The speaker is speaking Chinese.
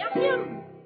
喵喵